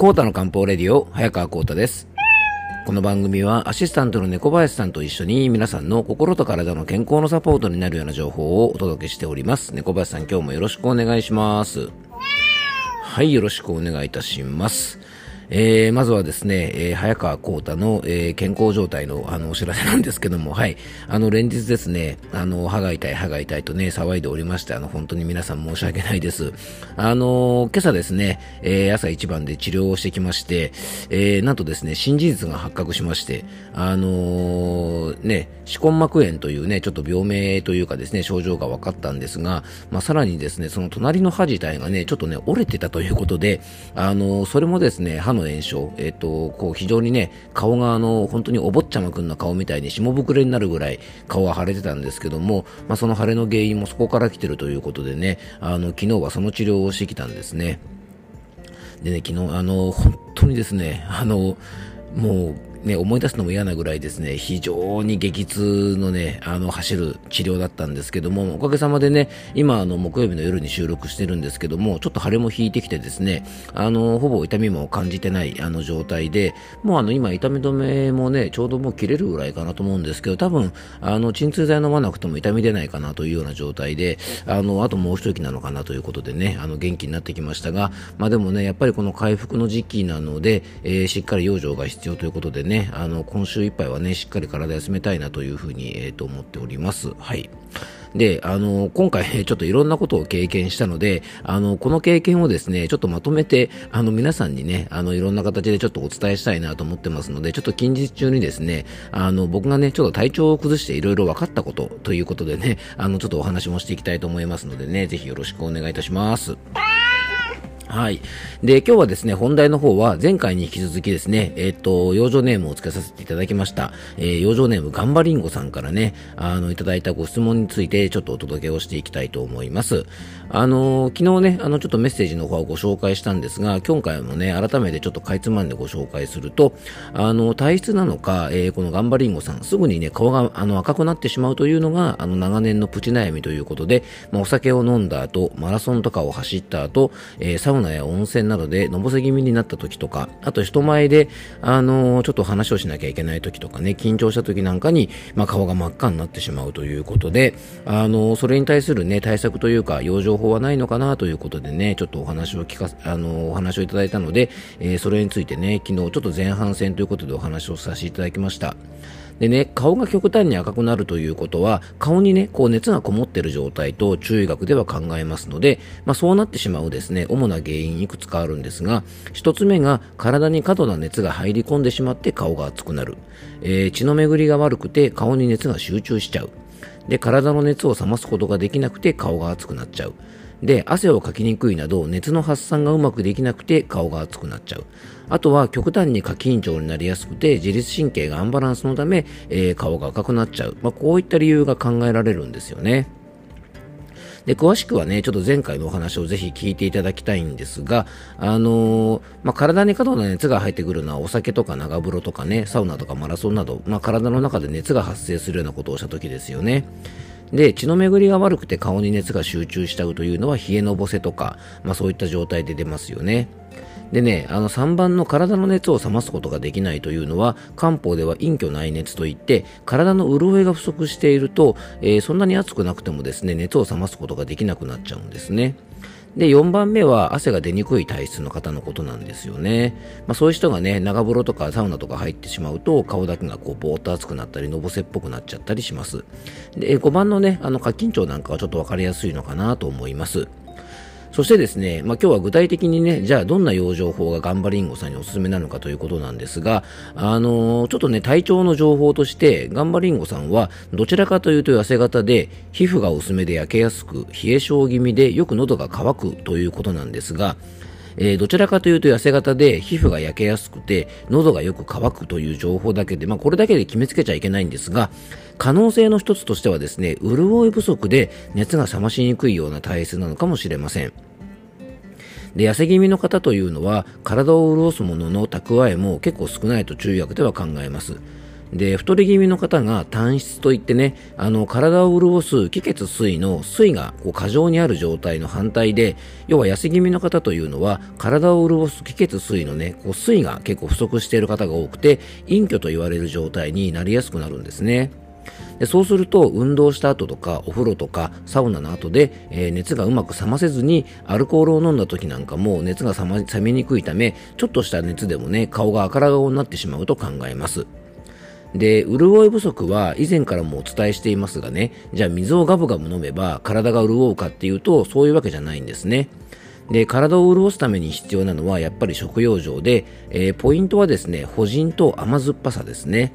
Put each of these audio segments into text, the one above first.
コータの漢方レディオ、早川コータです。この番組はアシスタントの猫林さんと一緒に皆さんの心と体の健康のサポートになるような情報をお届けしております。猫林さん今日もよろしくお願いします。はい、よろしくお願いいたします。えー、まずはですね、えー、早川幸太の、えー、健康状態のあのお知らせなんですけども、はい、あの連日ですね、あの歯が痛い、歯が痛いとね、騒いでおりまして、あの本当に皆さん申し訳ないです。あの今朝ですね、え朝一番で治療をしてきまして、えなんとですね、新事実が発覚しまして、あのね、歯根膜炎というね、ちょっと病名というかですね、症状が分かったんですが、まあ、さらにですね、その隣の歯自体がね、ちょっとね、折れてたということで、あのそれもですね、歯のの炎症、えっ、と、こう非常にね、顔があの、本当にお坊ちゃまくんの顔みたいに下膨れになるぐらい顔が腫れてたんですけども、まあ、その腫れの原因もそこから来てるということでね、あの、昨日はその治療をしてきたんですね。でね、昨日、あの、本当にですね、あの、もう、ね、思い出すのも嫌なぐらいですね、非常に激痛のね、あの、走る治療だったんですけども、おかげさまでね、今、あの、木曜日の夜に収録してるんですけども、ちょっと腫れも引いてきてですね、あの、ほぼ痛みも感じてない、あの、状態で、もうあの、今、痛み止めもね、ちょうどもう切れるぐらいかなと思うんですけど、多分、あの、鎮痛剤飲まなくても痛み出ないかなというような状態で、あの、あともう一息なのかなということでね、あの、元気になってきましたが、まあでもね、やっぱりこの回復の時期なので、えー、しっかり養生が必要ということでね、ねあの、今週いっぱいはね、しっかり体休めたいなというふうに、えー、と思っております。はい。で、あの、今回 ちょっといろんなことを経験したので、あの、この経験をですね、ちょっとまとめて、あの、皆さんにね、あの、いろんな形でちょっとお伝えしたいなと思ってますので、ちょっと近日中にですね、あの、僕がね、ちょっと体調を崩していろいろ分かったことということでね、あの、ちょっとお話もしていきたいと思いますのでね、ぜひよろしくお願いいたします。はい。で、今日はですね、本題の方は前回に引き続きですね、えっ、と、養生ネームを付けさせていただきました。えー、養生ネーム、ガンバリンゴさんからね、あの、いただいたご質問についてちょっとお届けをしていきたいと思います。あの、昨日ね、あの、ちょっとメッセージの方をご紹介したんですが、今回もね、改めてちょっとかいつまんでご紹介すると、あの、体質なのか、えー、このガンバリンゴさん、すぐにね、顔があの赤くなってしまうというのが、あの、長年のプチ悩みということで、まあ、お酒を飲んだ後、マラソンとかを走った後、えー、サウナナや温泉などで、のぼせ気味になった時とか、あと人前で、あのー、ちょっと話をしなきゃいけない時とかね、緊張した時なんかに、まあ、顔が真っ赤になってしまうということで、あのー、それに対するね、対策というか、養生法はないのかなということでね、ちょっとお話を聞か、あのー、お話をいただいたので、えそれについてね、昨日ちょっと前半戦ということでお話をさせていただきました。でね、顔が極端に赤くなるということは、顔にね、こう熱がこもってる状態と中医学では考えますので、まあそうなってしまうですね、主な原因いくつかあるんですが、一つ目が体に過度な熱が入り込んでしまって顔が熱くなる。えー、血の巡りが悪くて顔に熱が集中しちゃう。で、体の熱を冷ますことができなくて顔が熱くなっちゃう。で、汗をかきにくいなど熱の発散がうまくできなくて顔が熱くなっちゃう。あとは極端に過緊張になりやすくて自律神経がアンバランスのため、えー、顔が赤くなっちゃう。まあ、こういった理由が考えられるんですよね。で、詳しくはね、ちょっと前回のお話をぜひ聞いていただきたいんですが、あのー、まあ、体に過度な熱が入ってくるのはお酒とか長風呂とかね、サウナとかマラソンなど、まあ、体の中で熱が発生するようなことをした時ですよね。で、血の巡りが悪くて顔に熱が集中しちゃうというのは冷えのぼせとか、まあそういった状態で出ますよね。でね、あの3番の体の熱を冷ますことができないというのは、漢方では陰虚内熱といって、体の潤いが不足していると、えー、そんなに熱くなくてもですね、熱を冷ますことができなくなっちゃうんですね。で、4番目は汗が出にくい体質の方のことなんですよね。まあ、そういう人がね、長風呂とかサウナとか入ってしまうと、顔だけがこう、ぼーっと熱くなったり、のぼせっぽくなっちゃったりします。で、5番のね、あの、過緊張なんかはちょっとわかりやすいのかなと思います。そしてですね、まあ、今日は具体的にね、じゃあどんな養生法がガンバリンゴさんにおすすめなのかということなんですが、あのー、ちょっとね、体調の情報として、ガンバリンゴさんはどちらかというと痩せ型で、皮膚が薄めで焼けやすく、冷え性気味でよく喉が渇くということなんですが、えー、どちらかというと痩せ型で皮膚が焼けやすくて喉がよく乾くという情報だけで、まあ、これだけで決めつけちゃいけないんですが可能性の一つとしてはですね潤い不足で熱が冷ましにくいような体質なのかもしれません。で痩せ気味の方というのは体を潤すものの蓄えも結構少ないと中医学では考えます。で、太り気味の方が単質といってね、あの、体を潤す気血水の水がこう過剰にある状態の反対で、要は痩せ気味の方というのは、体を潤す気血水のね、こう水が結構不足している方が多くて、陰虚と言われる状態になりやすくなるんですね。でそうすると運動した後とかお風呂とかサウナの後で、えー、熱がうまく冷ませずにアルコールを飲んだ時なんかも熱が冷,、ま、冷めにくいためちょっとした熱でもね顔が赤ら顔になってしまうと考えますで、潤い不足は以前からもお伝えしていますがね、じゃあ水をガブガブ飲めば体が潤うかっていうと、そういうわけじゃないんですね。で、体を潤すために必要なのはやっぱり食用状で、えー、ポイントはですね、保人と甘酸っぱさですね。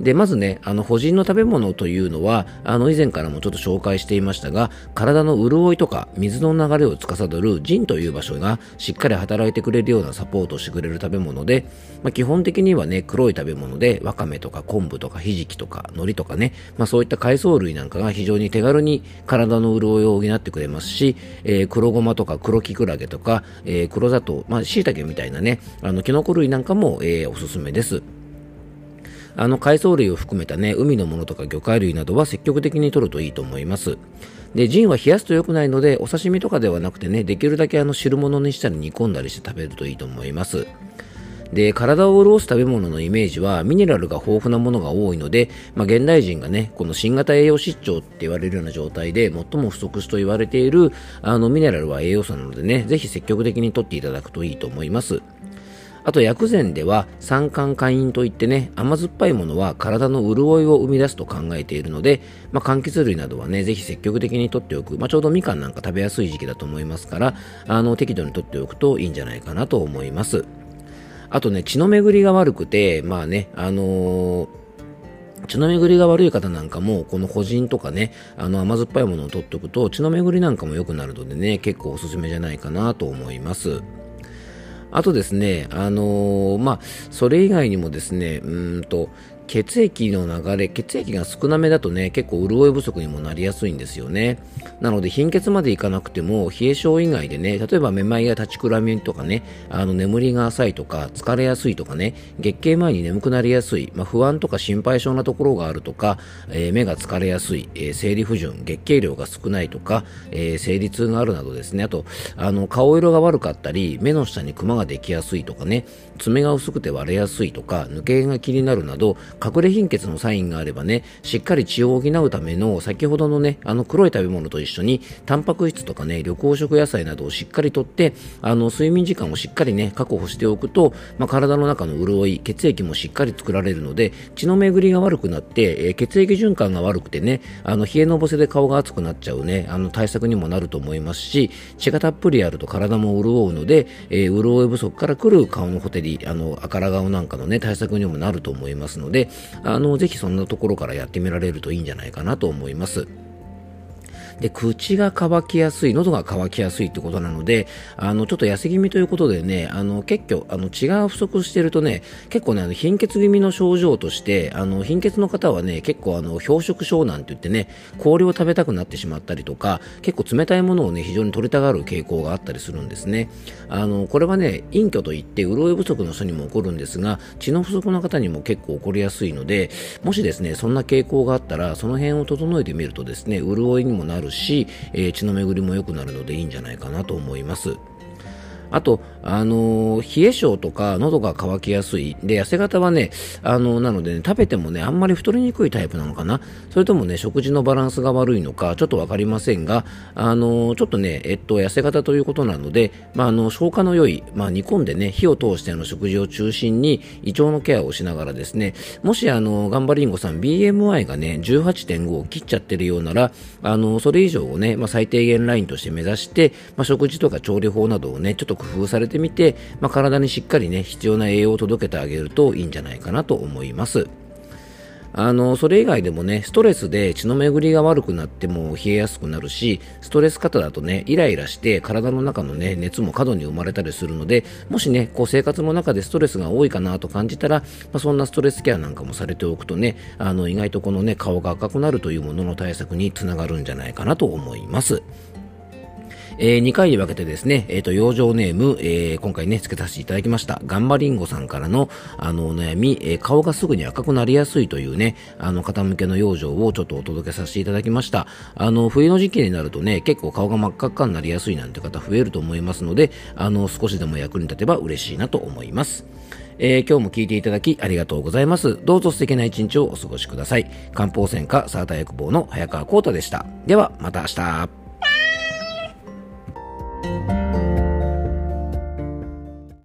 で、まずね、あの、補人の食べ物というのは、あの、以前からもちょっと紹介していましたが、体の潤いとか水の流れを司る腎という場所がしっかり働いてくれるようなサポートをしてくれる食べ物で、まあ、基本的にはね、黒い食べ物で、わかめとか昆布とかひじきとか海苔とかね、まあ、そういった海藻類なんかが非常に手軽に体の潤いを補ってくれますし、えー、黒ごまとか黒きくらげとか、えー、黒砂糖、まあ、椎茸みたいなね、あの、キノコ類なんかも、えー、おすすめです。あの海藻類を含めたね、海のものとか魚介類などは積極的に摂るといいと思います。で、ジンは冷やすと良くないので、お刺身とかではなくてね、できるだけあの汁物にしたり煮込んだりして食べるといいと思います。で、体を潤す食べ物のイメージはミネラルが豊富なものが多いので、まあ、現代人がね、この新型栄養失調って言われるような状態で最も不足しと言われているあのミネラルは栄養素なのでね、ぜひ積極的にとっていただくといいと思います。あと薬膳では酸化会員といってね、甘酸っぱいものは体の潤いを生み出すと考えているので、まあ、柑橘類などはね、ぜひ積極的にとっておく。まあ、ちょうどみかんなんか食べやすい時期だと思いますから、あの、適度にとっておくといいんじゃないかなと思います。あとね、血の巡りが悪くて、まあね、あのー血の巡りが悪い方なんかも、この補人とかね、あの甘酸っぱいものを取っておくと、血の巡りなんかも良くなるのでね、結構おすすめじゃないかなと思います。あとですね、あのー、まあ、それ以外にもですね、うんと、血液の流れ、血液が少なめだとね、結構潤い不足にもなりやすいんですよね。なので貧血までいかなくても、冷え性以外でね、例えばめまいや立ちくらみとかね、あの眠りが浅いとか、疲れやすいとかね、月経前に眠くなりやすい、まあ、不安とか心配性なところがあるとか、えー、目が疲れやすい、えー、生理不順、月経量が少ないとか、えー、生理痛があるなどですね、あと、あの、顔色が悪かったり、目の下にクマができやすいとかね、爪が薄くて割れやすいとか、抜け毛が気になるなど、隠れ貧血のサインがあればね、しっかり血を補うための、先ほどのね、あの黒い食べ物と一緒に、タンパク質とかね、緑黄色野菜などをしっかりとって、あの、睡眠時間をしっかりね、確保しておくと、まあ、体の中の潤い、血液もしっかり作られるので、血の巡りが悪くなって、えー、血液循環が悪くてね、あの、冷えのぼせで顔が熱くなっちゃうね、あの、対策にもなると思いますし、血がたっぷりあると体も潤うので、えー、潤い不足から来る顔のほてり、あの、赤ら顔なんかのね、対策にもなると思いますので、あの、ぜひそんなところからやってみられるといいんじゃないかなと思います。で、口が乾きやすい、喉が乾きやすいってことなので、あの、ちょっと痩せ気味ということでね、あの、結局、あの、血が不足してるとね、結構ね、あの、貧血気味の症状として、あの、貧血の方はね、結構あの、氷食症なんて言ってね、氷を食べたくなってしまったりとか、結構冷たいものをね、非常に取りたがる傾向があったりするんですね。あの、これはね、隠居といって潤い不足の人にも起こるんですが、血の不足の方にも結構起こりやすいので、もしですね、そんな傾向があったら、その辺を整えてみるとですね、潤いにもなるし、えー、血の巡りも良くなるのでいいんじゃないかなと思います。あと、あのー、冷え性とか喉が渇きやすい。で、痩せ型はね、あのー、なのでね、食べてもね、あんまり太りにくいタイプなのかなそれともね、食事のバランスが悪いのか、ちょっとわかりませんが、あのー、ちょっとね、えっと、痩せ型ということなので、まあ、あの、消化の良い、まあ、煮込んでね、火を通しての食事を中心に、胃腸のケアをしながらですね、もし、あの、頑張りんごさん、BMI がね、18.5を切っちゃってるようなら、あの、それ以上をね、まあ、最低限ラインとして目指して、まあ、食事とか調理法などをね、ちょっと工夫されてみて、まあ、体にしっかりね、必要な栄養を届けてあげるといいんじゃないかなと思います。あの、それ以外でもね、ストレスで血の巡りが悪くなっても冷えやすくなるし、ストレス型だとね、イライラして体の中のね、熱も過度に生まれたりするので、もしね、こう生活の中でストレスが多いかなと感じたら、まあ、そんなストレスケアなんかもされておくとね、あの、意外とこのね、顔が赤くなるというものの対策につながるんじゃないかなと思います。えー、2回に分けてですね、えっ、ー、と、養生ネーム、えー、今回ね、付けさせていただきました。ガンバリンゴさんからの、あの、お悩み、えー、顔がすぐに赤くなりやすいというね、あの、方向けの養生をちょっとお届けさせていただきました。あの、冬の時期になるとね、結構顔が真っ赤っかになりやすいなんて方増えると思いますので、あの、少しでも役に立てば嬉しいなと思います。えー、今日も聞いていただきありがとうございます。どうぞ素敵な一日をお過ごしください。漢方専科サーター薬房の早川幸太でした。では、また明日。